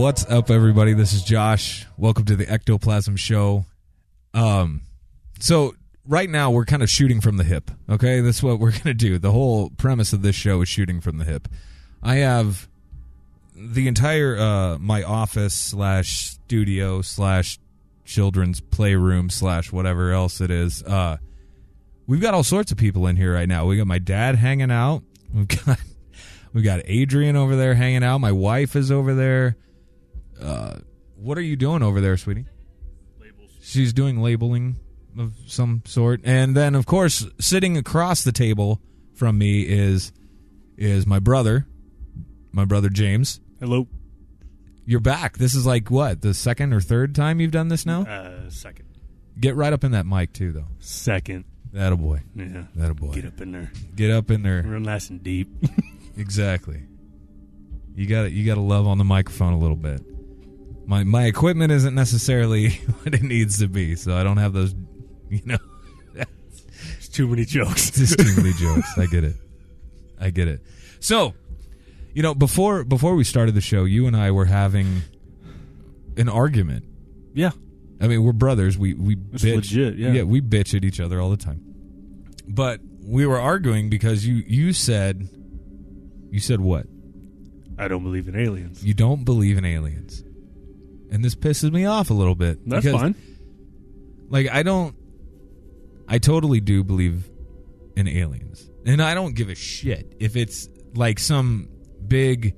What's up, everybody? This is Josh. Welcome to the Ectoplasm Show. Um, so right now we're kind of shooting from the hip. Okay, that's what we're gonna do. The whole premise of this show is shooting from the hip. I have the entire uh, my office slash studio slash children's playroom slash whatever else it is. Uh, we've got all sorts of people in here right now. We got my dad hanging out. We've got we got Adrian over there hanging out. My wife is over there. Uh, what are you doing over there, sweetie? Labels. She's doing labeling of some sort, and then of course, sitting across the table from me is is my brother, my brother James. Hello. You're back. This is like what the second or third time you've done this now. Uh, second. Get right up in that mic too, though. Second. That a boy. Yeah. That a boy. Get up in there. Get up in there. Run nice and deep. Exactly. You got You got to love on the microphone a little bit. My my equipment isn't necessarily what it needs to be, so I don't have those. You know, There's too many jokes. just too many jokes. I get it. I get it. So, you know, before before we started the show, you and I were having an argument. yeah. I mean, we're brothers. We we It's bitch. legit, yeah. yeah, we bitch at each other all the time. But we were arguing because you you said you said what? I don't believe in aliens. You don't believe in aliens. And this pisses me off a little bit. That's because, fine. Like I don't I totally do believe in aliens. And I don't give a shit if it's like some big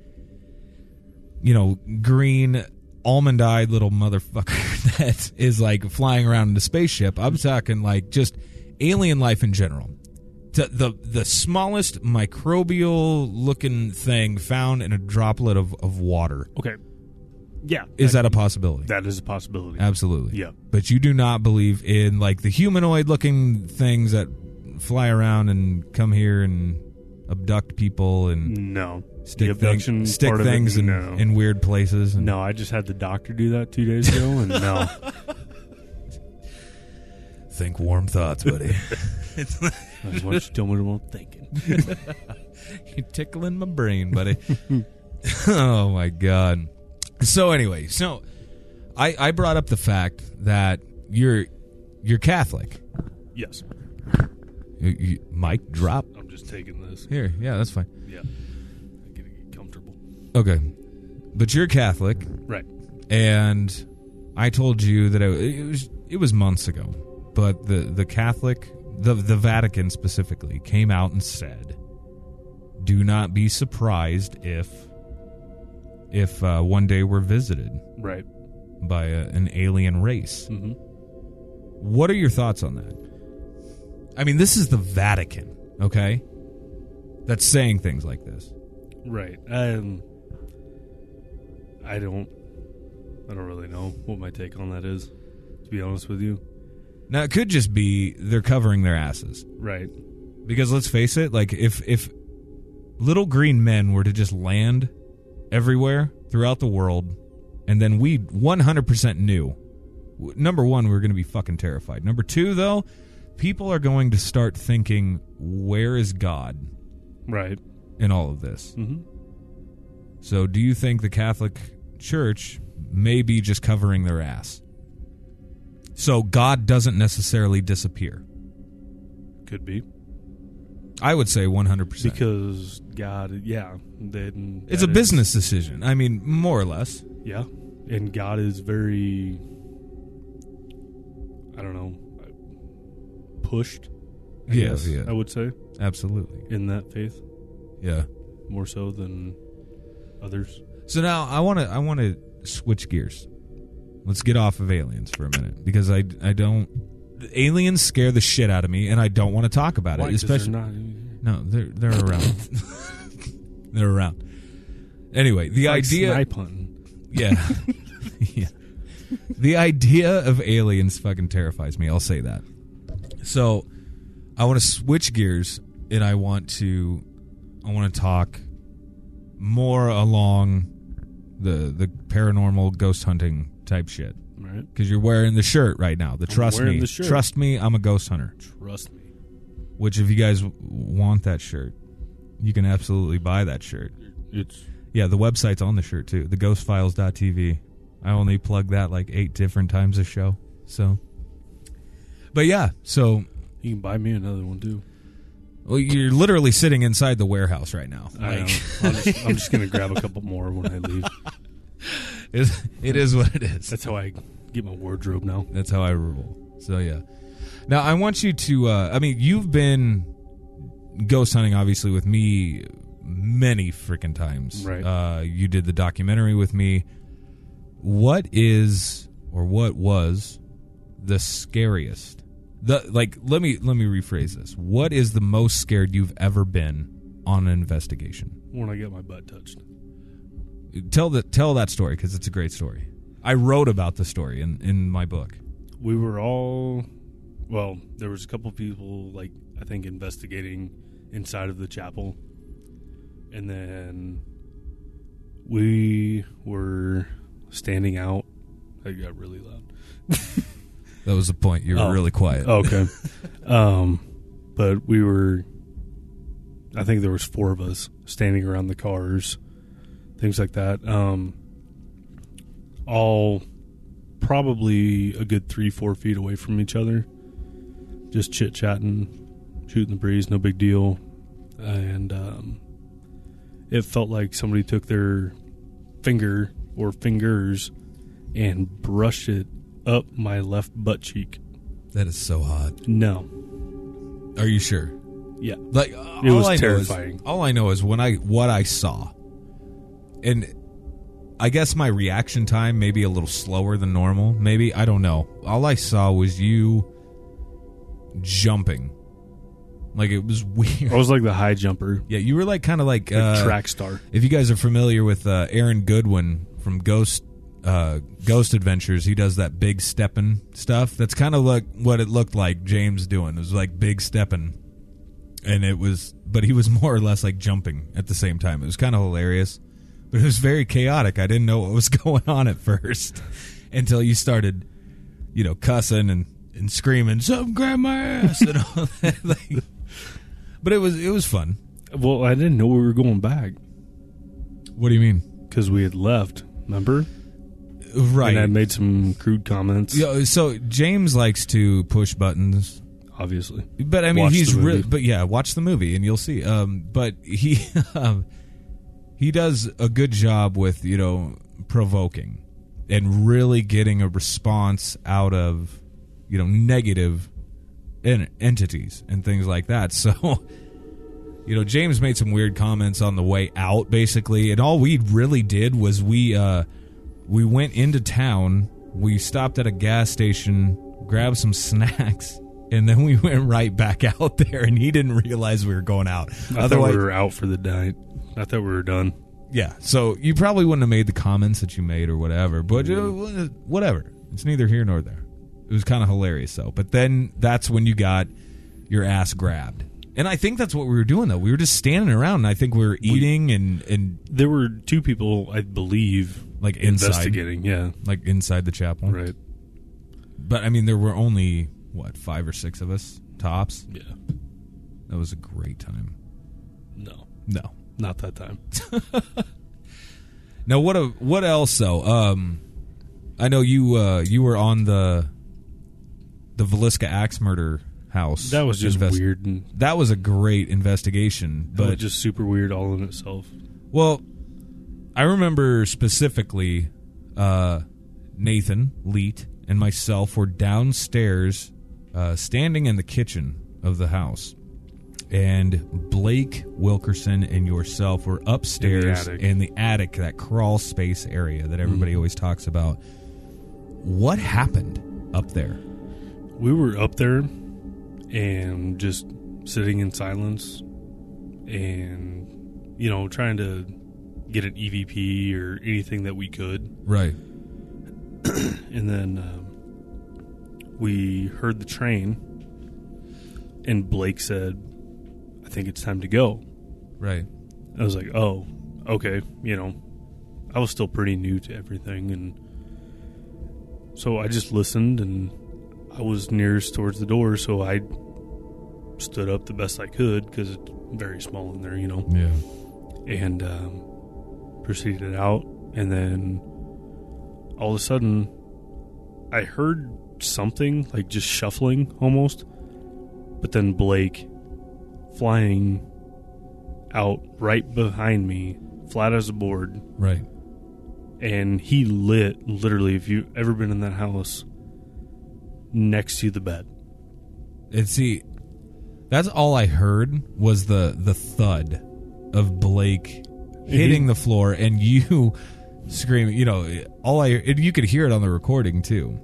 you know, green almond-eyed little motherfucker that is like flying around in a spaceship. I'm talking like just alien life in general. The, the the smallest microbial looking thing found in a droplet of, of water. Okay. Yeah. Is that a possibility? That is a possibility. Absolutely. Yeah. But you do not believe in like the humanoid looking things that fly around and come here and abduct people and No. stick, the abduction things, stick of it, in, no. in weird places. No, I just had the doctor do that two days ago, and no. Think warm thoughts, buddy. I just want you to tell me what I'm thinking. You're tickling my brain, buddy. oh my god. So anyway, so I I brought up the fact that you're you're Catholic. Yes. You, you, Mike, drop I'm just taking this. here. Yeah, that's fine. Yeah. I get comfortable. Okay, but you're Catholic, Right. and I told you that it, it was it was months ago, but the the Catholic, the the Vatican specifically, came out and said, "Do not be surprised if if uh, one day we're visited Right. by a, an alien race." hmm What are your thoughts on that? I mean, this is the Vatican, okay? That's saying things like this. Right. Um. I don't. I don't really know what my take on that is. To be honest with you. Now, it could just be they're covering their asses. Right. Because let's face it, like if if little green men were to just land everywhere throughout the world, and then we 100% knew, number one, we were going to be fucking terrified. Number two, though, people are going to start thinking, where is God Right. in all of this? hmm So, do you think the Catholic Church may be just covering their ass? So, God doesn't necessarily disappear. Could be I would say 100%. because God. Yeah. Then it's a that is- business decision. I mean, more or less. Yeah, and God is very. I don't know. Pushed. I Yeah, guess, yeah. I would say Absolutely. in that faith. Yeah. more so than others. So now I want to I want to switch gears. Let's get off of aliens for a minute because I I don't aliens scare the shit out of me and I don't want to talk about Why? it. 'Cause Especially they're not no, they're they're around. they're around. Anyway, the. Like idea snipe hunting. Yeah. yeah. The idea of aliens fucking terrifies me. I'll say that. So, I want to switch gears and I want to I want to talk more along the the paranormal ghost hunting type shit Right. cuz you're wearing the shirt right now. The trust wearing me. the shirt. Trust me, I'm a ghost hunter. Trust me. Which if you guys want that shirt, you can absolutely buy that shirt. It's Yeah, the website's on the shirt too. The ghostfiles.tv. I only plug that like eight different times a show. So But yeah, so you can buy me another one too. well, you're literally sitting inside the warehouse right now. I Like. I'm just, I'm just gonna grab a couple more when I leave. it is what it is. That's how I get my wardrobe now. That's how I roll. So yeah. Now I want you to uh I mean, you've been ghost hunting obviously with me many freaking times. Right. Uh you did the documentary with me. What is or what was the scariest? The like let me let me rephrase this. What is the most scared you've ever been on an investigation? When I get my butt touched. Tell the tell that story cuz it's a great story. I wrote about the story in in my book. we were all well there was a couple people like i think investigating inside of the chapel and then we were standing out i got really loud That was the point. You were Oh. really quiet. okay um but we were i think there was four of us standing around the cars things like that um all probably a good three four feet away from each other just chit chatting shooting the breeze no big deal and um it felt like somebody took their finger or fingers and brushed it up my left butt cheek That is so hot. no Are you sure? yeah Like It all was I know is- terrifying. all I know is when I what I saw, and I guess my reaction time may be a little slower than normal. Maybe I don't know. All I saw was you jumping, like it was weird. I was like the high jumper, Yeah, you were like kind of like, like uh, track star. If you guys are familiar with uh, Aaron Goodwin from Ghost uh, Ghost Adventures, he does that big stepping stuff. That's kind of like what it looked like James doing. It was like big stepping, and it was, but he was more or less like jumping at the same time. It was kind of hilarious, but it was very chaotic. I didn't know what was going on at first until you started, you know, cussing and and screaming, "Something grab my ass!" and all that. Like, but it was it was fun. Well, I didn't know we were going back What do you mean? because we had left. Remember? Right. And I made some crude comments. Yeah, so James likes to push buttons, Obviously, but I mean Watch he's the movie. really. But yeah, watch the movie and you'll see. Um, but he um, he does a good job with you know provoking and really getting a response out of you know negative en- entities and things like that. So. You know, James made some weird comments on the way out, basically, and all we really did was we uh, we went into town. We stopped at a gas station, grabbed some snacks, and then we went right back out there. And he didn't realize we were going out. I thought we were out for the night. I thought we were done. yeah. So you probably wouldn't have made the comments that you made or whatever. But uh, whatever. It's neither here nor there. It was kind of hilarious though. But then that's when you got your ass grabbed. And I think that's what we were doing though. We were just standing around and I think we were eating and and There were two people, I believe, like inside investigating. Yeah, like inside the chapel. right. But I mean there were only what, 5 or 6 of us tops. Yeah, That was a great time. no, No. not that time. Now what a, what else though? Um I know you uh you were on the the Villisca axe murder house. That was just invest- weird, and That was a great investigation, but but just super weird all in itself. well, I remember specifically uh Nathan Leet and myself were downstairs uh standing in the kitchen of the house. and Blake Wilkerson and yourself were upstairs attic. in the attic, that crawl space area that everybody always talks about. What happened up there? We were up there and just sitting in silence and, you know, trying to get an EVP or anything that we could. Right. And then um, we heard the train, and Blake said, I think it's time to go. Right. I was like, oh, okay. You know, I was still pretty new to everything. And so I just listened and I was nearest towards the door. So I stood up the best I could because it's very small in there, you know, Yeah. and um, proceeded out. And then all of a sudden, I heard something like just shuffling almost. But then Blake flying out right behind me, flat as a board, Right. and he lit literally. If you've ever been in that house, next to the bed, And see, that's all I heard was the the thud of Blake hitting the floor and you screaming. You know, all I and you could hear it on the recording too.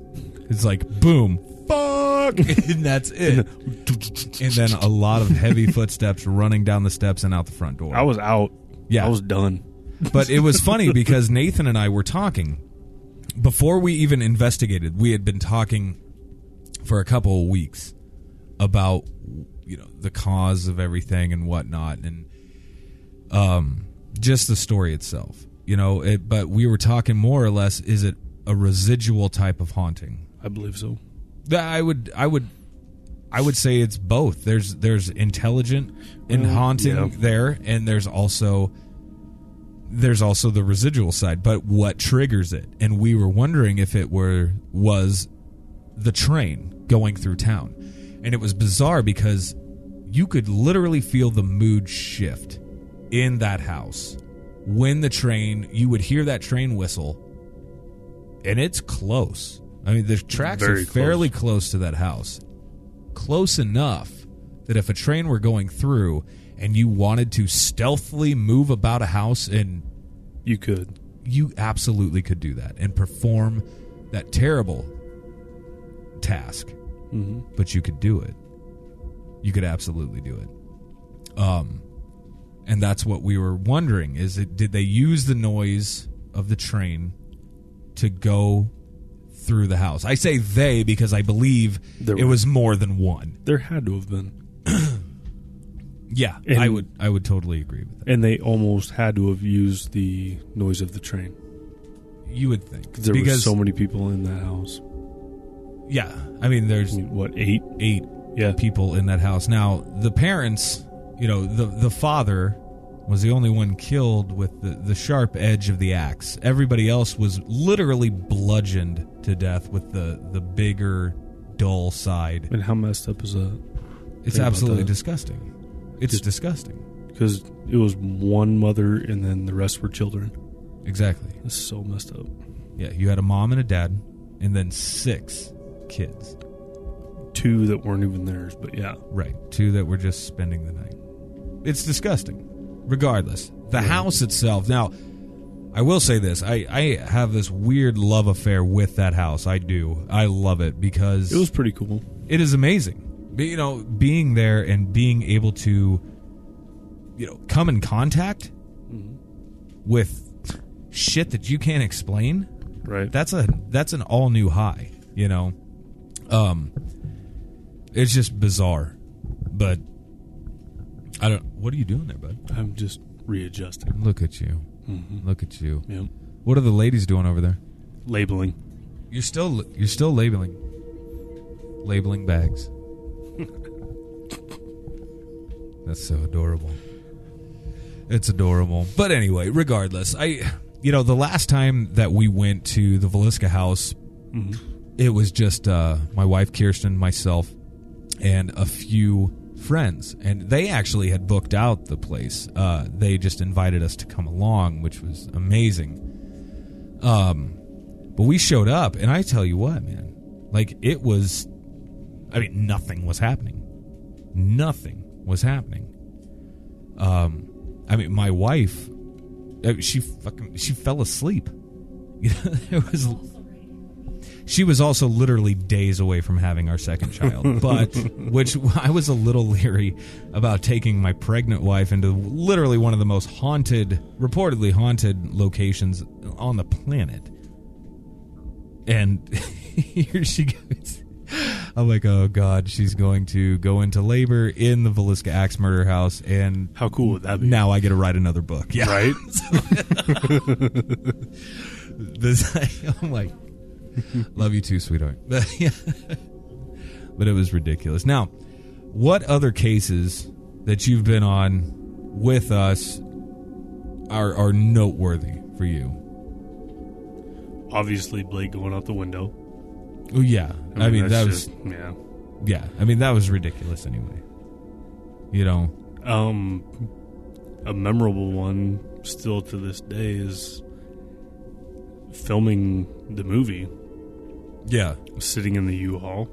It's like boom, fuck, and that's it. and then a lot of heavy footsteps running down the steps and out the front door. I was out. Yeah. I was done. But it was funny because Nathan and I were talking before we even investigated. We had been talking for a couple of weeks about you know the cause of everything and whatnot, and um, just the story itself. You know, it, but we were talking more or less: is it a residual type of haunting? I believe so. I would, I would, I would say it's both. There's there's intelligent in Well, mm, haunting yeah. there, and there's also there's also the residual side. But what triggers it? And we were wondering if it were was the train going through town, and it was bizarre because you could literally feel the mood shift in that house when the train. You would hear that train whistle, and it's close. I mean, the tracks Very are fairly close to that house. Close enough that if a train were going through and you wanted to stealthily move about a house and You could. you absolutely could do that and perform that terrible task. Hmm but you could do it. You could absolutely do it. Um and that's what we were wondering is it did they use the noise of the train to go through the house. I say they because i believe There it were- was more than one. There had to have been, yeah And- i would i would totally agree with that. and they almost had to have used the noise of the train. You would think. 'Cause there because were so many people in that house. yeah i mean I there's mean, what eight? eight Yeah, people in that house. Now, the parents, you know, the the father was the only one killed with the, the sharp edge of the axe. Everybody else was literally bludgeoned to death with the, the bigger, dull side. and how messed up is that? It's Think absolutely that. disgusting. It's Just- disgusting. Because it was one mother, and then the rest were children. Exactly. It's so messed up. Yeah, you had a mom and a dad, and then six kids. Two that weren't even theirs, but yeah, Right. Two that were just spending the night. It's disgusting. Regardless. The house itself. Now, I will say this. I, I have this weird love affair with that house. I do. I love it because it was pretty cool. it is amazing. Be- You know, being there and being able to, you know, come in contact with shit that you can't explain Right. that's a that's an all new high you know um it's just bizarre but i don't what are you doing there bud? I'm just readjusting. look at you. Mm-hmm. look at you. Yep. what are the ladies doing over there? Labeling. you're still you're still labeling. Labeling bags. That's so adorable. It's adorable. But anyway regardless i you know the last time that we went to the Villisca house it was just uh, my wife Kirsten, myself, and a few friends, and they actually had booked out the place. Uh, they just invited us to come along, which was amazing. Um, but we showed up, and I tell you what, man, like it was. I mean, nothing was happening. Nothing was happening. Um, I mean, my wife, she fucking she fell asleep. It was. She was also literally days away from having our second child, but which I was a little leery about taking my pregnant wife into literally one of the most haunted, reportedly haunted locations on the planet. And here she goes. I'm like, oh god, she's going to go into labor in the Villisca axe murder house, and How cool would that be? now I get to write another book. Yeah, Right? this I'm like, love you too, sweetheart. But yeah, but it was ridiculous. Now, what other cases that you've been on with us are are noteworthy for you? Obviously, Blake going out the window. Oh yeah, I mean, that's that was just- yeah. yeah. I mean that was ridiculous anyway. You know, Um, a memorable one still to this day is filming the movie, yeah, sitting in the U-Haul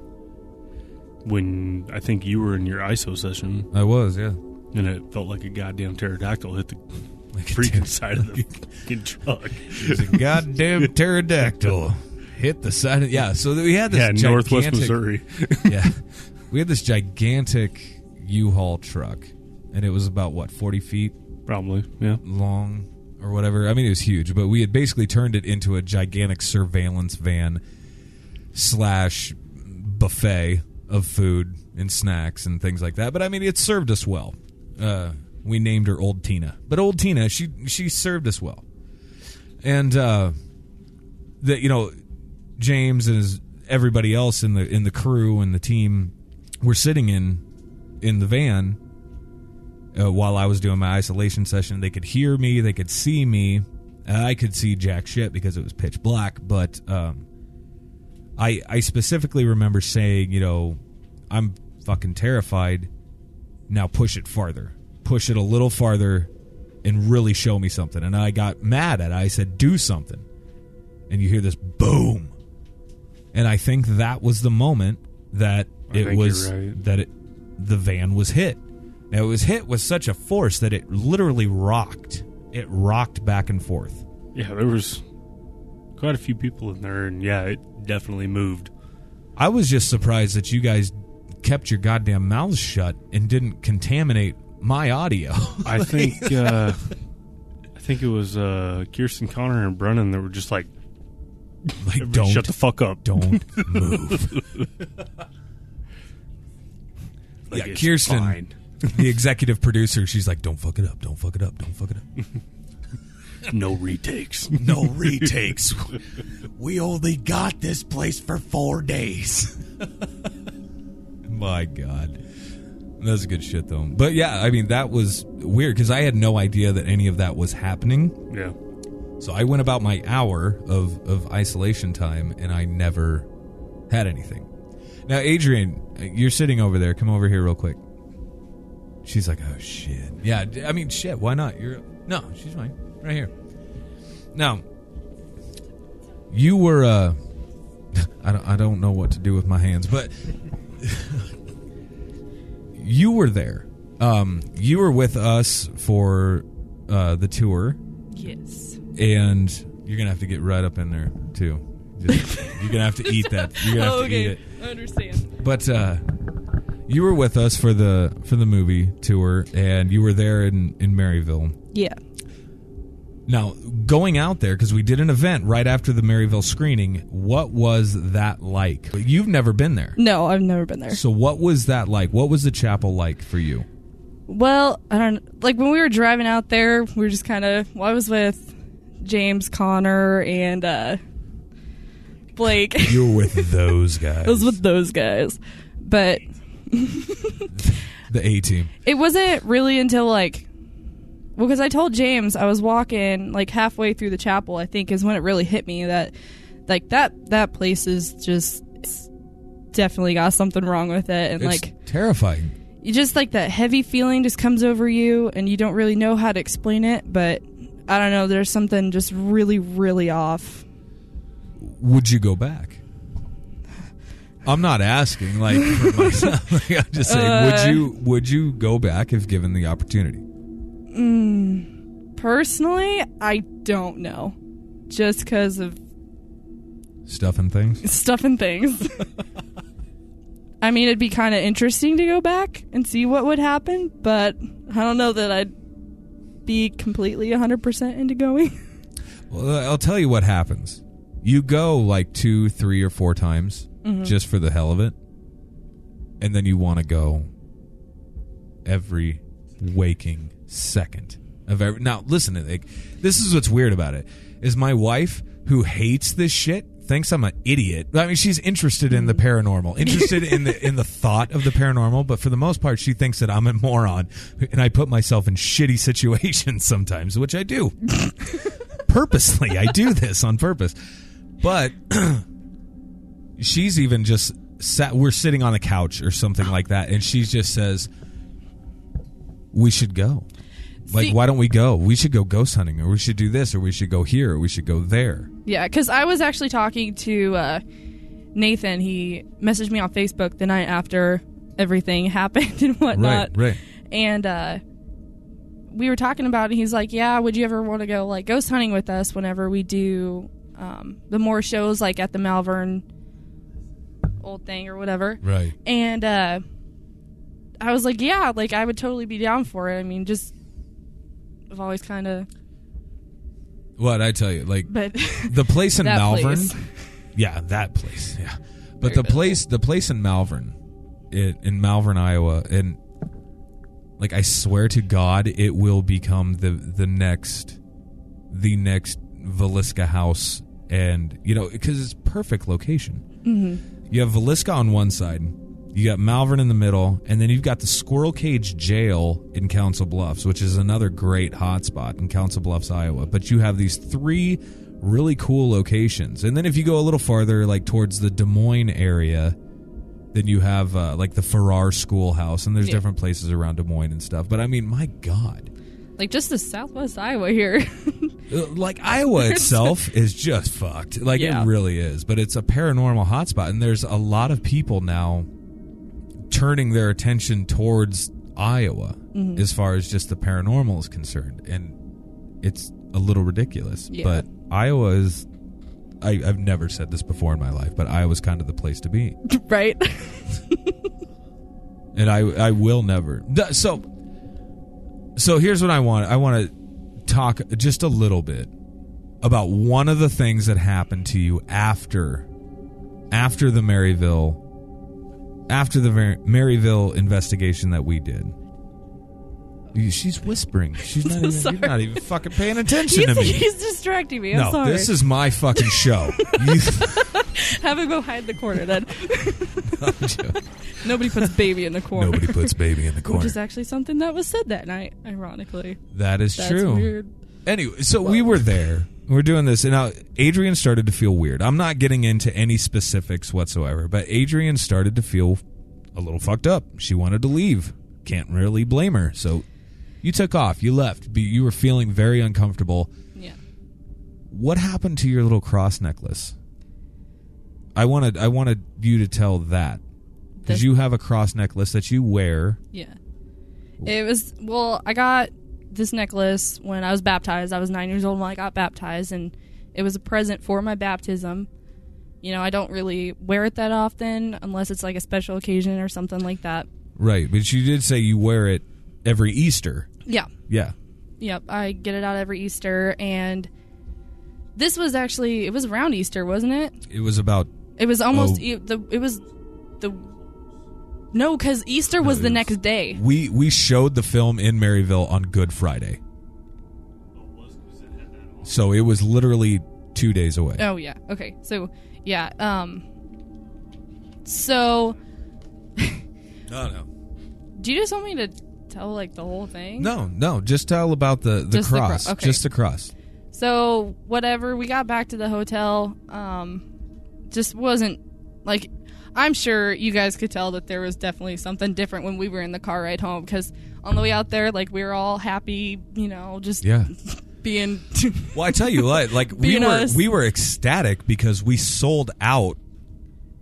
when I think you were in your ISO session, I was yeah. and it felt like a goddamn pterodactyl hit the Like freaking ter- side of the fucking truck. It was a goddamn pterodactyl hit the side of yeah. So we had this yeah, Northwest Missouri. yeah, we had this gigantic U-Haul truck, and it was about what forty feet Probably, yeah. long or whatever. I mean, it was huge, but we had basically turned it into a gigantic surveillance van slash buffet of food and snacks and things like that. But I mean, it served us well. Uh, we named her Old Tina, but Old Tina, she she served us well, and uh, the you know James and his, everybody else in the in the crew and the team were sitting in in the van uh, while I was doing my isolation session. They could hear me, they could see me. I could see jack shit because it was pitch black, but um, I I specifically remember saying, you know, I'm fucking terrified. Now push it farther, push it a little farther, and really show me something. And I got mad at it. I said, do something, and you hear this boom, and I think that was the moment that I it was right. that it the van was hit. Now it was hit with such a force that it literally rocked. It rocked back and forth. Yeah, there was quite a few people in there, and yeah, it definitely moved. I was just surprised that you guys kept your goddamn mouths shut and didn't contaminate my audio. I think uh, I think it was uh, Kirsten Connor and Brennan that were just like, like don't shut the fuck up. don't move. Like, yeah, Kirsten, fine. the executive producer, she's like, "Don't fuck it up. Don't fuck it up. Don't fuck it up." No retakes. No retakes. we only got this place for four days. My God. That's good shit, though. But yeah, I mean, that was weird because I had no idea that any of that was happening. Yeah, So I went about my hour of, of isolation time and I never had anything. Now, Adrian, you're sitting over there. Come over here real quick. She's like, oh, shit. Yeah, I mean, shit, why not? You're No, she's fine. Right here. Now, you were, uh, I don't, I don't know what to do with my hands, but you were there. Um, you were with us for uh, the tour Yes. and you're gonna have to get right up in there too. Just, you're gonna have to eat that. You're gonna have Oh, to eat okay. it. I understand. But uh, you were with us for the for the movie tour, and you were there in in Maryville. Yeah. Now, going out there because we did an event right after the Maryville screening. What was that like? You've never been there, No, I've never been there. so what was that like? What was the chapel like for you? Well, I don't like when we were driving out there. We were just kind of. Well, I was with James Connor and uh, Blake. You were with those guys, I was with those guys, but the A team. it wasn't really until like well because i told james i was walking like halfway through the chapel i think is when it really hit me that like that that place is just definitely got something wrong with it and It's like terrifying. you just like that heavy feeling just comes over you and you don't really know how to explain it but i don't know there's something just really really off Would you go back? I'm not asking like for myself. Like, I'm just saying, Uh. would you would you go back if given the opportunity? Personally, I don't know. Just because of Stuff and things. stuff and things. I mean, it'd be kind of interesting to go back and see what would happen, but I don't know that I'd be completely 100% into going. Well, I'll tell you what happens. You go like two, three, or four times Mm-hmm. just for the hell of it, and then you want to go every waking second of every. Now, listen to like, this is what's weird about it is my wife who hates this shit thinks I'm an idiot. I mean, she's interested in the paranormal, interested in the in the thought of the paranormal, but for the most part, she thinks that I'm a moron, and I put myself in shitty situations sometimes, which I do purposely. I do this on purpose. But she's even just sat we're sitting on a couch or something like that and she just says we should go. Like See- why don't we go? We should go ghost hunting or we should do this or we should go here or we should go there. yeah, because I was actually talking to uh, Nathan. He messaged me on Facebook the night after everything happened and whatnot. Right, right. and uh we were talking about it he's like yeah would you ever want to go like ghost hunting with us whenever we do um the more shows like at the malvern old thing or whatever Right. and uh i was like yeah like i would totally be down for it i mean just i've always kind of What I tell you, like but the place in Malvern. place. Yeah, that place. Yeah, but Very the place, the place in Malvern, it, in Malvern, Iowa, and like I swear to God, it will become the the next, the next Villisca house, and you know because it's perfect location. Mm-hmm. You have Villisca on one side. You got Malvern in the middle, and then you've got the Squirrel Cage Jail in Council Bluffs, which is another great hotspot in Council Bluffs, Iowa. But you have these three really cool locations, and then if you go a little farther, like towards the Des Moines area, then you have uh, like the Farrar Schoolhouse, and there's Yeah. different places around Des Moines and stuff. But I mean, my God, like just the southwest iowa here Uh, like Iowa itself is just fucked. Like Yeah. it really is. But it's a paranormal hotspot, and there's a lot of people now turning their attention towards Iowa Mm-hmm. as far as just the paranormal is concerned, and it's a little ridiculous. Yeah. But Iowa is. I, I've never said this before in my life, but Iowa's kind of the place to be, right and I I will never. So, so here's what I want. I want to talk just a little bit about one of the things that happened to you after after the Maryville after the Mar- Maryville investigation that we did. She's whispering. She's not even, sorry. you're not even fucking paying attention he's, to me. he's distracting me i'm no, sorry this is my fucking show. You, have him go hide in the corner then nobody puts baby in the corner nobody puts baby in the corner. Which is actually something that was said that night, ironically. that is That's true. weird. Anyway, so we were there. We're doing this, and now Adrian started to feel weird. I'm not getting into any specifics whatsoever, but Adrian started to feel a little fucked up. She wanted to leave. Can't really blame her. So you took off. You left. You were feeling very uncomfortable. Yeah. What happened to your little cross necklace? I wanted. I wanted you to tell that because you have a cross necklace that you wear. Yeah. It was well, I got this necklace when I was baptized. I was nine years old when I got baptized and it was a present for my baptism. You know, I don't really wear it that often unless it's like a special occasion or something like that. Right, but you did say you wear it every Easter. Yeah. Yeah. Yep. I get it out every Easter and this was actually it was around Easter, wasn't it? It was about It was almost Oh. it, the it was the No, cuz Easter was the next day. we we showed the film in Maryville on Good Friday. So it was literally 2 days away. Oh yeah. Okay. So yeah. Um. So No, no. do you just want me to tell like the whole thing? No, no, just tell about the the Just the cro- cross. okay. Just the cross. So whatever. We got back to the hotel. Um, just wasn't like. I'm sure you guys could tell that there was definitely something different when we were in the car ride home because on the way out there, like we were all happy, you know, just Yeah. being. Well, I tell you what, like we were us. we were ecstatic because we sold out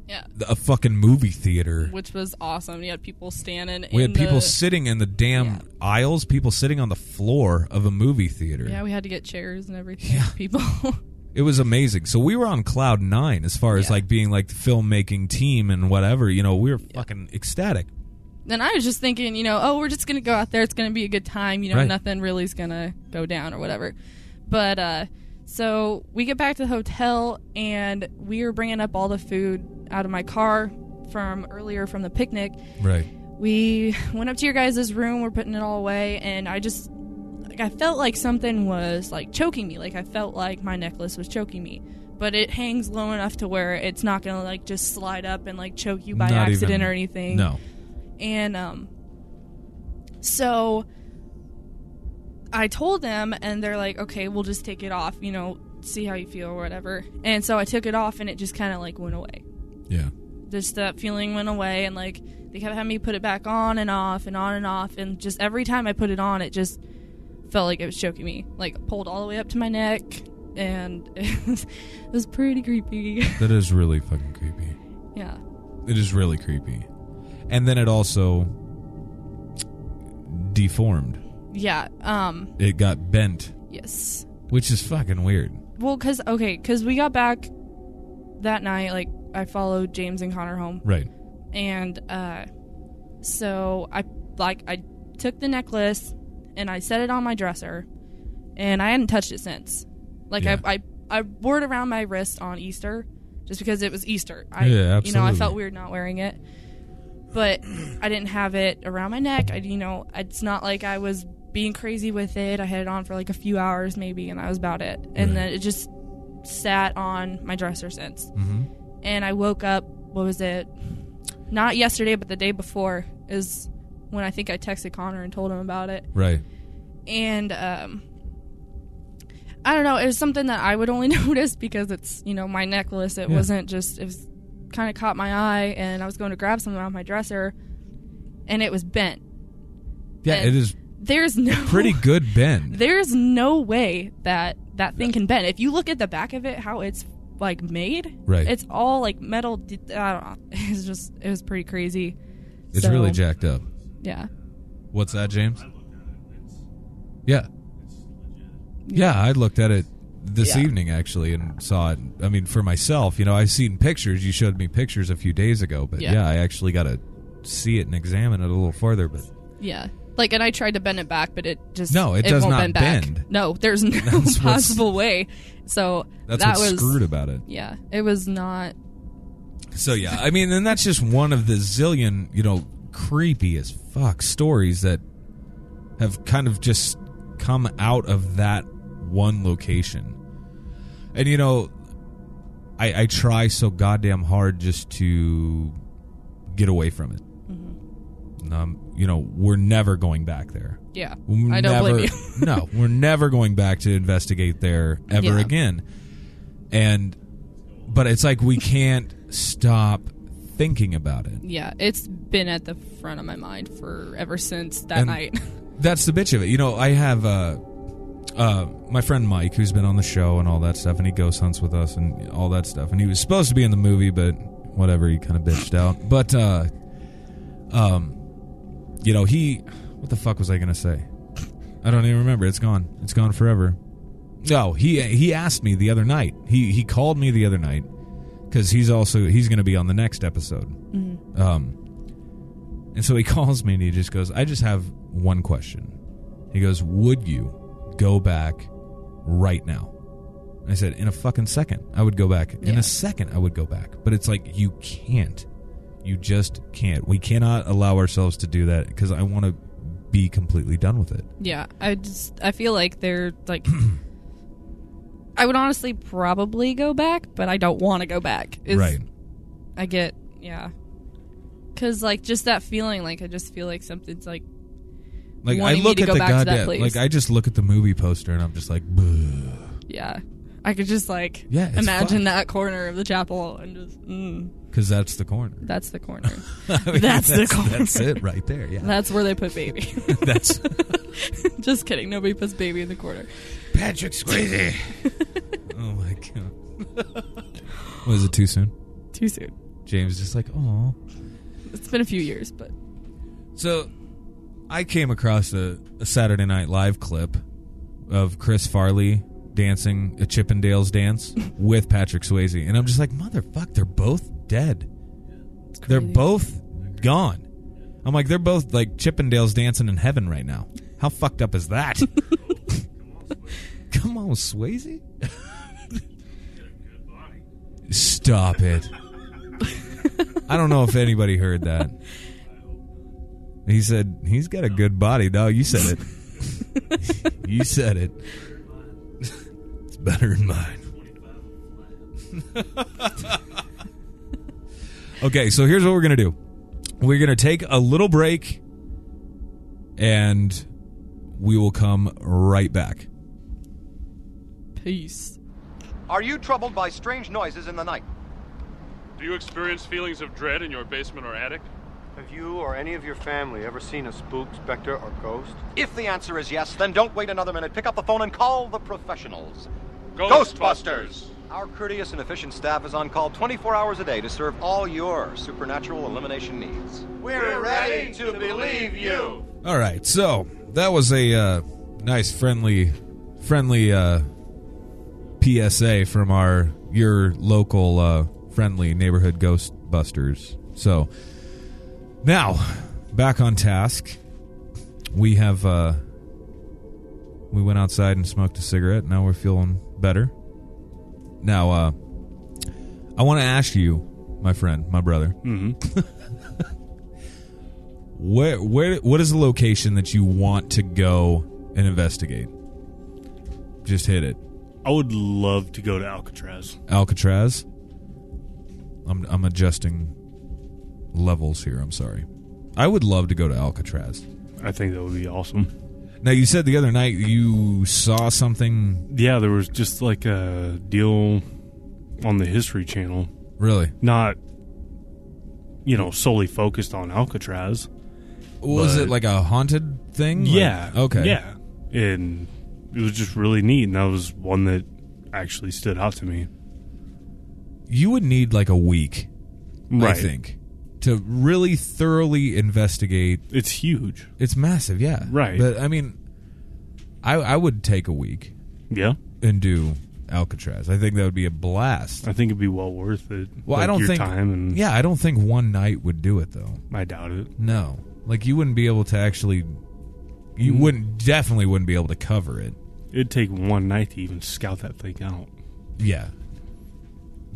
Yeah. a fucking movie theater. Which was awesome. You had people standing. We in had people sitting in the damn Yeah. aisles, people sitting on the floor of a movie theater. Yeah, we had to get chairs and everything. for People. It was amazing. So we were on cloud nine as far as Yeah. like being like the filmmaking team and whatever. You know, we were fucking ecstatic. then I was just thinking, you know, oh, we're just gonna go out there. It's gonna be a good time. You know, Right. nothing really's gonna go down or whatever. But uh, so we get back to the hotel and we were bringing up all the food out of my car from earlier from the picnic. Right. We went up to your guys' room. We're putting it all away, and I just like I felt like something was like choking me. Like I felt like my necklace was choking me. But it hangs low enough to where it's not gonna like just slide up and like choke you by Not accident even- or anything. No. And um so I told them and they're like, "Okay, we'll just take it off, you know, see how you feel or whatever." And so I took it off and it just kind of like went away. Yeah. Just that feeling went away and like they kept having me put it back on and off and on and off and just every time I put it on it just felt like it was choking me. Like pulled all the way up to my neck and it was, it was pretty creepy. That is really fucking creepy. yeah. It is really creepy. And then it also deformed. Yeah. Um It got bent, yes. which is fucking weird. Well, cause okay, cause we got back that night. Like I followed James and Connor home, Right. and uh, so I like I took the necklace and I set it on my dresser, and I hadn't touched it since. Like Yeah. I, I I wore it around my wrist on Easter, just because it was Easter. I, Yeah, You know, I felt weird not wearing it, but I didn't have it around my neck. I, you know, it's not like I was being crazy with it. I had it on for like a few hours maybe, and that was about it. And Right. then it just sat on my dresser since. Mm-hmm. And I woke up. What was it? Not yesterday, but the day before is when I think I texted Connor and told him about it. Right. And um, I don't know. It was something that I would only notice because it's you know my necklace. It Yeah. wasn't just. It was kind of caught my eye, and I was going to grab something off my dresser, and it was bent. Yeah, And- it is There's no pretty good bend. There's no way that that thing can bend. If you look at the back of it, how it's like made, Right. It's all like metal. I don't know. It's just it was pretty crazy. It's So, really jacked up. Yeah. What's that, James? Yeah. Yeah, I looked at it this Yeah. evening actually and saw it. I mean, for myself, you know, I've seen pictures. You showed me pictures a few days ago, but yeah, Yeah. I actually got to see it and examine it a little further. But Yeah. Like, and I tried to bend it back, but it just No, it does won't not bend back. bend. No, there's no That's possible way. So that's that what's was screwed about it. yeah, it was not. So yeah, I mean, and that's just one of the zillion, you know, creepy as fuck stories that have kind of just come out of that one location. And you know, I, I try so goddamn hard just to get away from it. Um, you know, we're never going back there. Yeah, We're I don't never, blame you. no, we're never going back to investigate there ever Yeah. again. And but it's like we can't stop thinking about it. yeah, it's been at the front of my mind for ever since that And- night. That's the bitch of it. You know, I have uh uh my friend Mike who's been on the show and all that stuff and he ghost hunts with us and all that stuff. And he was supposed to be in the movie but whatever, he kind of bitched out. But uh um you know, he what the fuck was I going to say? I don't even remember. It's gone. It's gone forever. No, he he asked me the other night. He he called me the other night because he's also he's going to be on the next episode. Um, and so he calls me and he just goes, "I just have one question." He goes, "Would you go back right now?" I said, "In a fucking second, I would go back. In Yeah. a second, I would go back." But it's like you can't. You just can't. We cannot allow ourselves to do that because I want to be completely done with it. Yeah, I just I feel like they're like I would honestly probably go back, but I don't want to go back. Is- right. I get yeah. Cuz like just that feeling like I just feel like something's like Like I look at go the back to that goddamn place. like I just look at the movie poster and I'm just like, "Bleh." yeah. I could just like Yeah, imagine fun. that corner of the chapel and just mm, because that's the corner. that's the corner. I mean, That's the corner. That's it right there. Yeah, that's where they put baby. that's just kidding. Nobody puts baby in the corner. Patrick Swayze. oh my god. Was it too soon? Too soon. James just like, oh. It's been a few years, but So, I came across a, a Saturday Night Live clip of Chris Farley dancing a Chippendales dance with Patrick Swayze, and I'm just like, motherfuck, they're both dead. They're both gone. I'm like, they're both like Chippendales dancing in heaven right now. How fucked up is that? Come on, Swayze. Stop it. I don't know if anybody heard that. He said he's got a good body, dog. You said it. you said it. It's better than mine. okay, so here's what we're gonna do. We're gonna take a little break, and we will come right back. Peace. Are you troubled by strange noises in the night? Do you experience feelings of dread in your basement or attic? Have you or any of your family ever seen a spook, specter, or ghost? If the answer is yes, then don't wait another minute. Pick up the phone and call the professionals. Ghostbusters! Our courteous and efficient staff is on call 24 hours a day to serve all your supernatural elimination needs. We're ready to believe you! All right, so that was a uh, nice, friendly, friendly uh, PSA from our your local uh, friendly neighborhood Ghostbusters. So now back on task. We have uh, we went outside and smoked a cigarette. Now we're feeling better. Now, uh, I want to ask you, my friend, my brother, hmm where where what is the location that you want to go and investigate? Just hit it. I would love to go to Alcatraz. Alcatraz. I'm I'm adjusting levels here. I'm sorry. I would love to go to Alcatraz. I think that would be awesome. Now you said the other night you saw something Yeah, there was just like a deal on the History Channel, really. not you know solely focused on Alcatraz. Was it like a haunted thing? Like- Yeah. okay. Yeah. And it was just really neat, and that was one that actually stood out to me. You would need like a week, I think, to really thoroughly investigate It's huge. It's massive, yeah. Right. But I mean, I I would take a week Yeah. and do Alcatraz. I think that would be a blast. I think it'd be well worth it. Well, I don't your think. time and yeah, I don't think one night would do it though. I doubt it. No, like you wouldn't be able to actually. You Mm. wouldn't definitely wouldn't be able to cover it. It'd take one night to even scout that thing out. Yeah.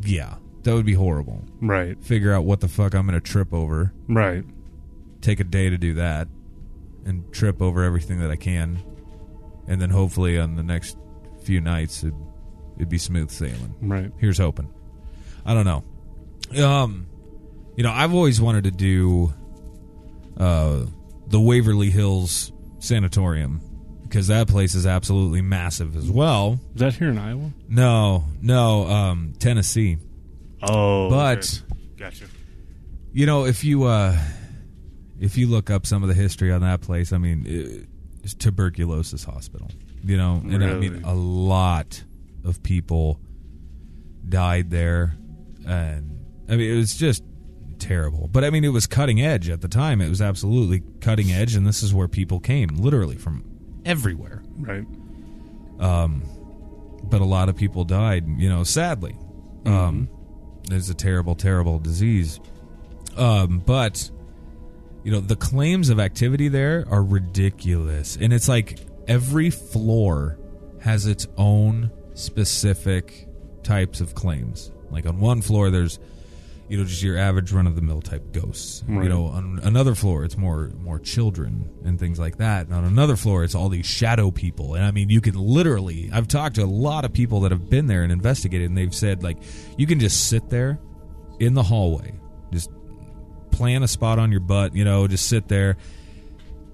Yeah, that would be horrible. Right. Figure out what the fuck I'm going to trip over. Right. Take a day to do that, and trip over everything that I can, and then hopefully on the next few nights it, it'd be smooth sailing. Right. Here's hoping. I don't know. Um, you know, I've always wanted to do uh the Waverly Hills Sanatorium because that place is absolutely massive as well. Is that here in Iowa? No, no, um, Tennessee. Oh. But okay. gotcha. you know, if you uh, if you look up some of the history on that place, I mean, it's tuberculosis hospital. You know, and I mean, a lot of people died there, and I mean, it was just terrible. But I mean, it was cutting edge at the time. It was absolutely cutting edge, and this is where people came, literally from everywhere. Right. Um, But a lot of people died, you know, sadly. Um, it's a terrible, terrible disease. Um, but you know, the claims of activity there are ridiculous, and it's like every floor has its own specific types of claims. Like on one floor, there's you know just your average run of the mill type ghosts. You know, on another floor, it's more more children and things like that. And on another floor, it's all these shadow people. And I mean, you can literally. I've talked to a lot of people that have been there and investigated, and they've said like you can just sit there in the hallway, just plan a spot on your butt, you know, just sit there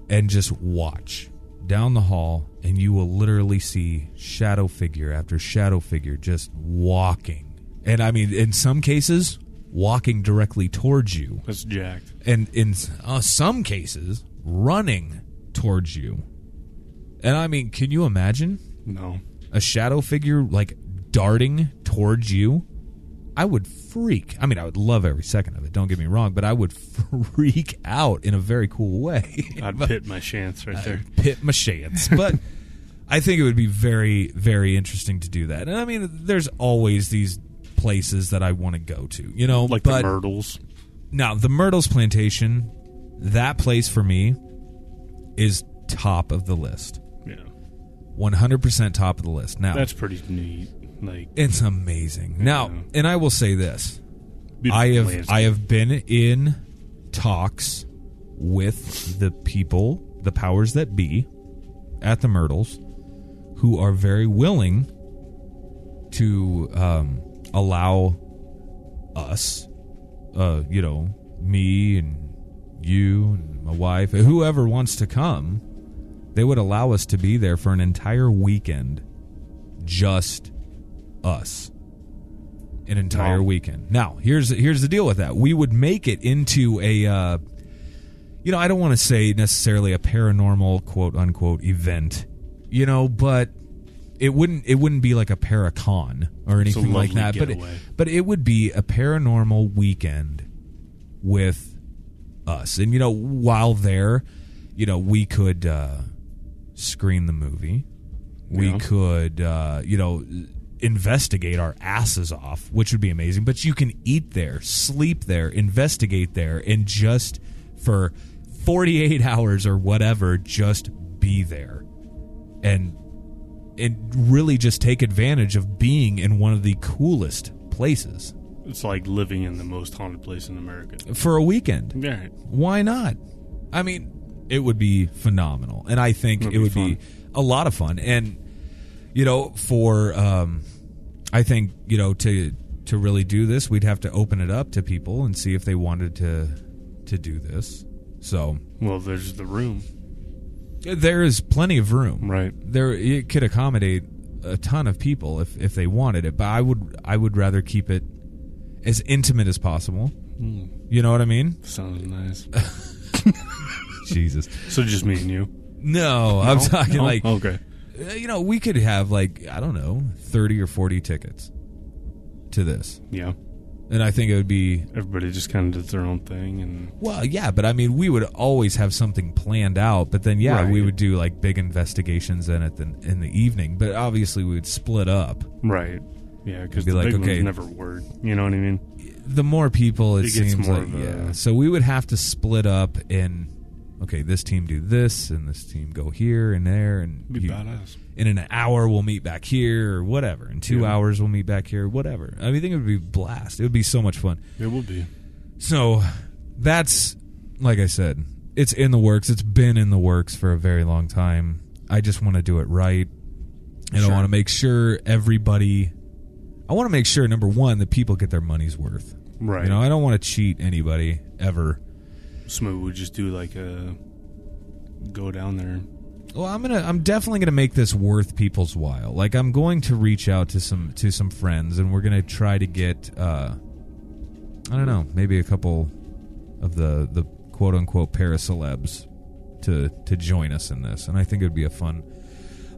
and just watch down the hall and you will literally see shadow figure after shadow figure just walking. And I mean in some cases walking directly towards you That's jacked. and in uh, some cases running towards you. And I mean, can you imagine No. a shadow figure like darting towards you? I would freak. I mean, I would love every second of it. Don't get me wrong, but I would freak out in a very cool way. I'd But- pit my chance right there. pit my chance. But I think it would be very, very interesting to do that. And I mean, there's always these places that I want to go to, you know, Like but the Myrtles. now the Myrtles Plantation, that place for me is top of the list, Yeah. 100% top of the list. Now That's pretty neat. Like it's amazing. Now, and I will say this: beautiful I have landscape. I have been in talks with the people, the powers that be, at the Myrtles, who are very willing to um, allow us, uh, you know, me and you and my wife, whoever wants to come, they would allow us to be there for an entire weekend, just us an entire Wow. weekend. Now, here's here's the deal with that. We would make it into a uh, you know, I don't want to say necessarily a paranormal quote unquote event, you know, but it wouldn't it wouldn't be like a paracon or anything like that, but it, but it would be a paranormal weekend with us. And you know, while there, you know, we could uh screen the movie. We Yeah. could uh, you know, investigate our asses off, which would be amazing. But you can eat there, sleep there, investigate there, and just for 48 hours or whatever, just be there. And and really just take advantage of being in one of the coolest places It's like living in the most haunted place in America. for a weekend. Yeah. Why not? I mean, it would be phenomenal, and I think It'd it be would be a lot of fun. And you know, for um, I think you know to to really do this, we'd have to open it up to people and see if they wanted to to do this. So Well, there's the room. There is plenty of room. Right. There, it could accommodate a ton of people if if they wanted it. But I would I would rather keep it as intimate as possible. Hmm. You know what I mean? Sounds nice. Jesus. so just me and you. No, I'm talking No? like okay. uh, you know we could have like I don't know thirty or forty tickets to this, Yeah. And I think it would be Everybody just kind of does their own thing, and well, yeah. But I mean, we would always have something planned out. But then, yeah, Right. we would do like big investigations in it in, in the evening. But obviously, we would split up. right. Yeah, because Be the like, big okay. ones never word. You know what I mean? the more people it, It gets seems more like of a- yeah so we would have to split up in okay this team do this and this team go here and there and Be you- badass. in an hour we'll meet back here or whatever in two Yeah. hours we'll meet back here whatever i mean, i think it would be a blast it would be so much fun It will be. so that's like i said it's in the works it's been in the works for a very long time i just want to do it right and i want to make sure everybody i want to make sure number one that people get their money's worth Right. you know, I don't want to cheat anybody ever. Smooth would just do like a go down there. Well, I'm gonna, I'm definitely gonna make this worth people's while. Like, I'm going to reach out to some to some friends, and we're gonna try to get, uh, I don't know, maybe a couple of the the quote unquote para celebs to to join us in this, and I think it would be a fun,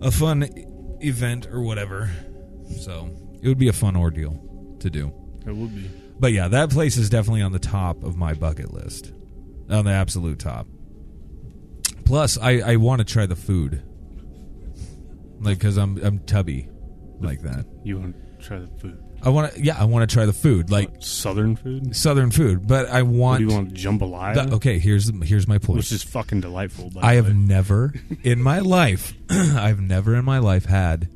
a fun event or whatever. So it would be a fun ordeal to do. It would be. But yeah, that place is definitely on the top of my bucket list. On the absolute top. Plus, I, I want to try the food. Like, because I'm, I'm tubby like that. You want to try the food? I want to, yeah, I want to try the food. Like, What, Southern food? southern food. But I What want. do you want? Jambalaya? the- okay, here's, here's my point. Which is fucking delightful. By I the have never in my life, I've never in my life had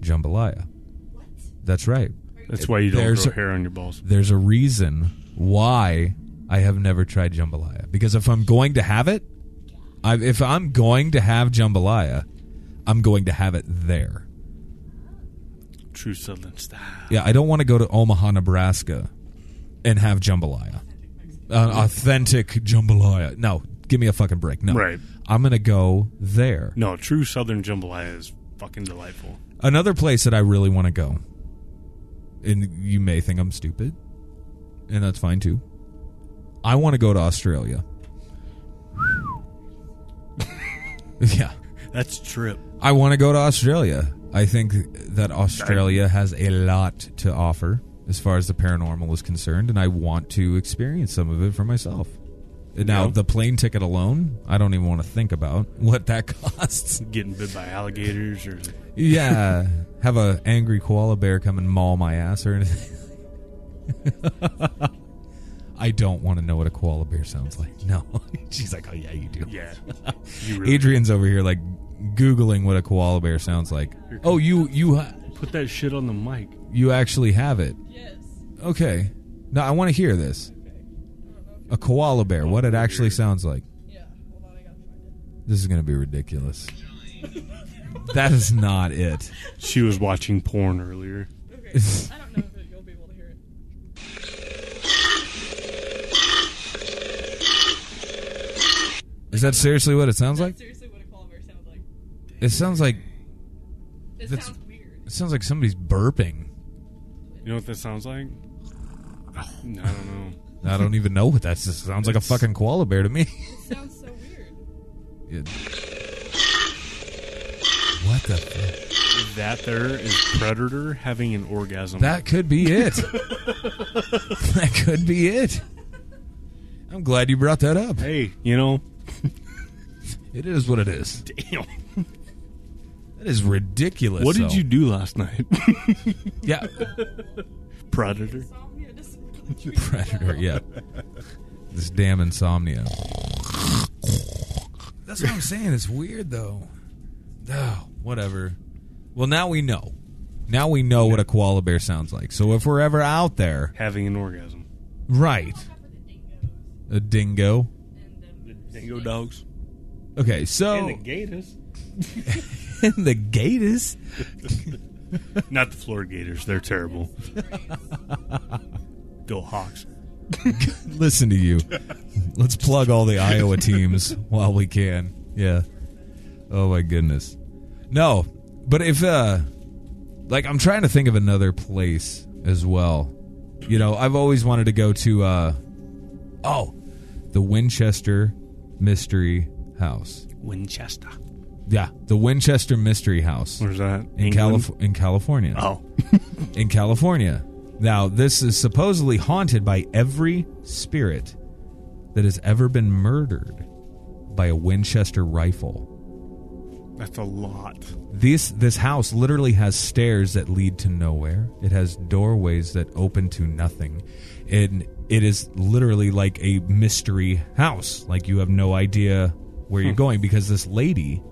jambalaya. That's right. That's why you don't There's grow a- hair on your balls. there's a reason why I have never tried jambalaya. Because if I'm going to have it, I, if I'm going to have jambalaya, I'm going to have it there. True Southern style. Yeah, I don't want to go to Omaha, Nebraska, and have jambalaya, authentic jambalaya. No, give me a fucking break. No, Right. I'm gonna go there. No, true Southern jambalaya is fucking delightful. Another place that I really want to go, and you may think I'm stupid, and that's fine too. I want to go to Australia. yeah, That's trip. I want to go to Australia. I think that Australia has a lot to offer as far as the paranormal is concerned, and I want to experience some of it for myself. Now, Yeah. the plane ticket alone, I don't even want to think about what that costs. Getting bit by alligators or yeah, have a angry koala bear come and maul my ass or anything. I don't want to know what a koala bear sounds like. No, she's like, oh yeah, you do. yeah. You really Adrian's over here like googling what a koala bear sounds like. Oh, you you ha- put that shit on the mic. you actually have it. Yes. Okay. No, I want to hear this. A koala bear. What it actually sounds like. Yeah. Hold on, I gotta find it. This is going to be ridiculous. that is not it. She was watching porn earlier. Okay. I don't know if you'll be able to hear it. Is that seriously what it sounds like? That's seriously what a koala sounds like. It sounds like It That's- sounds weird. it sounds like somebody's burping. You know what that sounds like? Oh. I don't know. I don't even know what that just sounds like. A fucking koala bear to me. It sounds so weird. It- what the? Fuck? That there is Predator having an orgasm. That could be it. that could be it. I'm glad you brought that up. hey, you know, It is what it is. damn. That is ridiculous. What did though. you do last night? Yeah, Predator. Predator. Yeah, this damn insomnia. That's what I'm saying. It's weird though. Oh, whatever. Well, now we know. Now we know what a koala bear sounds like. So if we're ever out there, Having an orgasm. right, a dingo. The dingo dogs. Okay, so And the gators. and the gators. Not the Florida Gators. They're terrible. Go Hawks. Listen to you. Let's plug all the Iowa teams while we can. Yeah. Oh my goodness. No, but if uh like I'm trying to think of another place as well. You know, I've always wanted to go to uh oh, the Winchester Mystery House. Winchester. Yeah, the Winchester Mystery House Where's that? in England? Calif- in California. Oh. in California. Now, this is supposedly haunted by every spirit that has ever been murdered by a Winchester rifle. That's a lot. This this house literally has stairs that lead to nowhere. It has doorways that open to nothing. And it is literally like a mystery house. Like you have no idea where you're hmm. going because this lady,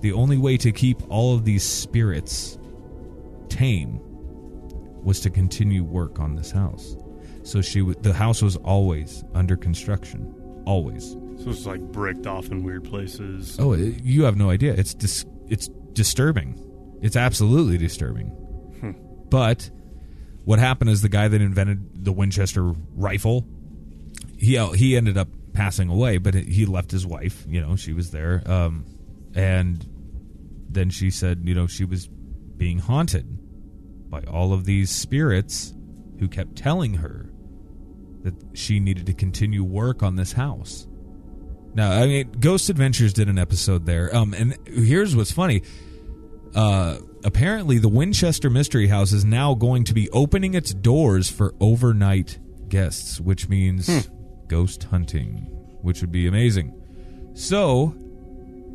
the only way to keep all of these spirits tame was to continue work on this house. So she w- the house was always under construction. Always. So it's like bricked off in weird places. Oh, it, you have no idea. It's dis- it's disturbing. It's absolutely disturbing. Hmm. But what happened is the guy that invented the Winchester rifle, he uh, he ended up passing away, but he left his wife. You know, she was there, um, and then she said, you know, she was being haunted by all of these spirits who kept telling her that she needed to continue work on this house. Now, I mean, Ghost Adventures did an episode there. Um, and here's what's funny. Uh, apparently, the Winchester Mystery House is now going to be opening its doors for overnight guests, which means ghost hunting, which would be amazing. So,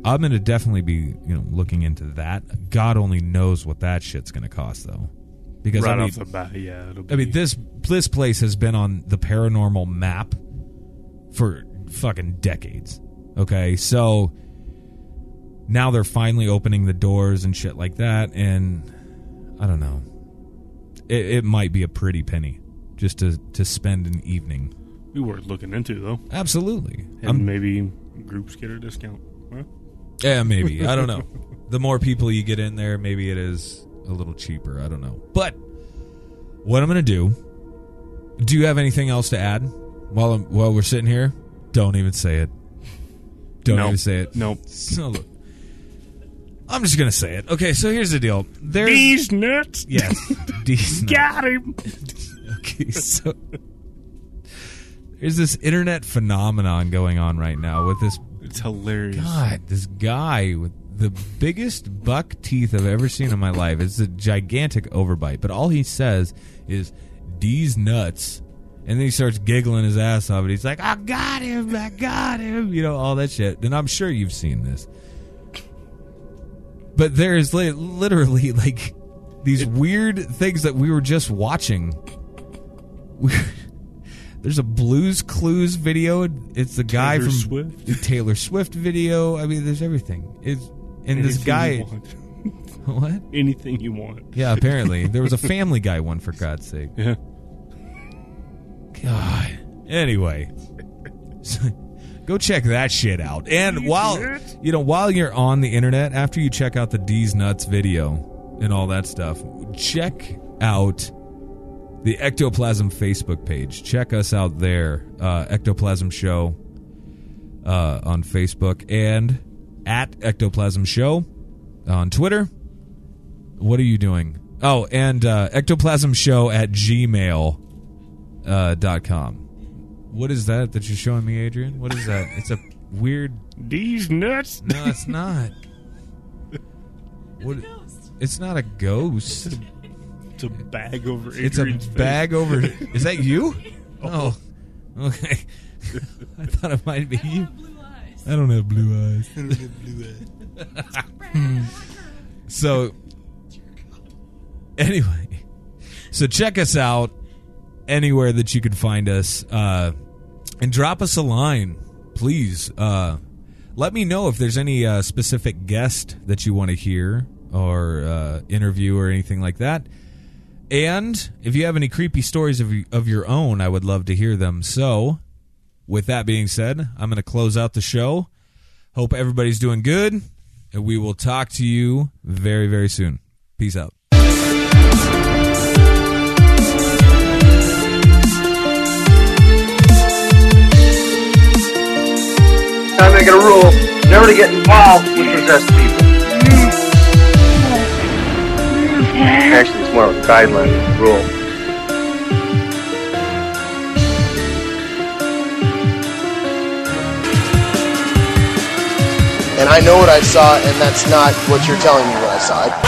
I'm going to definitely be, you know, looking into that. God only knows what that shit's going to cost, though, because right I mean, off the bat, yeah. It'll be, I mean, this this place has been on the paranormal map for fucking decades. Okay, so now they're finally opening the doors and shit like that, and I don't know. It, it might be a pretty penny just to to spend an evening. Be worth looking into, though. Absolutely. And I'm- maybe groups get a discount. Huh? Yeah, maybe. I don't know. The more people you get in there, maybe it is a little cheaper. I don't know. But what I'm going to do, do you have anything else to add while I'm, while we're sitting here? Don't even say it. Don't Nope. even say it. Nope. So look, I'm just going to say it. Okay, so here's the deal. There's These nuts! yes, decent. Got him! Okay, so there's this internet phenomenon going on right now with this It's hilarious. God, this guy with the biggest buck teeth I've ever seen in my life. It's a gigantic overbite, but all he says is D's nuts. And then he starts giggling his ass off, and he's like, "I got him! I got him!" You know all that shit. And I'm sure you've seen this, but there is li- literally like these weird things that we were just watching. We- There's a Blues Clues video. It's the guy Taylor from Swift. the Taylor Swift video. I mean, there's everything. It's and this guy. you want. What? Anything you want. Yeah, apparently there was a Family Guy one for God's sake. Yeah. God. Anyway, go check that shit out. And while you know, while you're on the internet, after you check out the Deez Nuts video and all that stuff, check out the Ectoplasm Facebook page. Check us out there, uh, Ectoplasm Show uh, on Facebook and at Ectoplasm Show on Twitter. What are you doing? Oh, and uh, ectoplasm show at gmail uh, dot com. What is that that you're showing me, Adrian? What is that? It's a weird. These nuts. No, it's not. What? It's not a ghost. It's a bag over. It's a face. bag over. Is that you? Oh, okay. I thought it might be you. I have blue eyes. I don't have blue eyes. so, anyway, so check us out anywhere that you can find us, uh, and drop us a line, please. Uh, let me know if there's any uh, specific guest that you want to hear or uh, interview or anything like that. And if you have any creepy stories of, of your own, I would love to hear them. So, with that being said, I'm going to close out the show. Hope everybody's doing good, and we will talk to you very, very soon. Peace out. I make it a rule never to get involved with possessed people. Actually, it's more of a guideline rule. And I know what I saw, and that's not what you're telling me what I saw.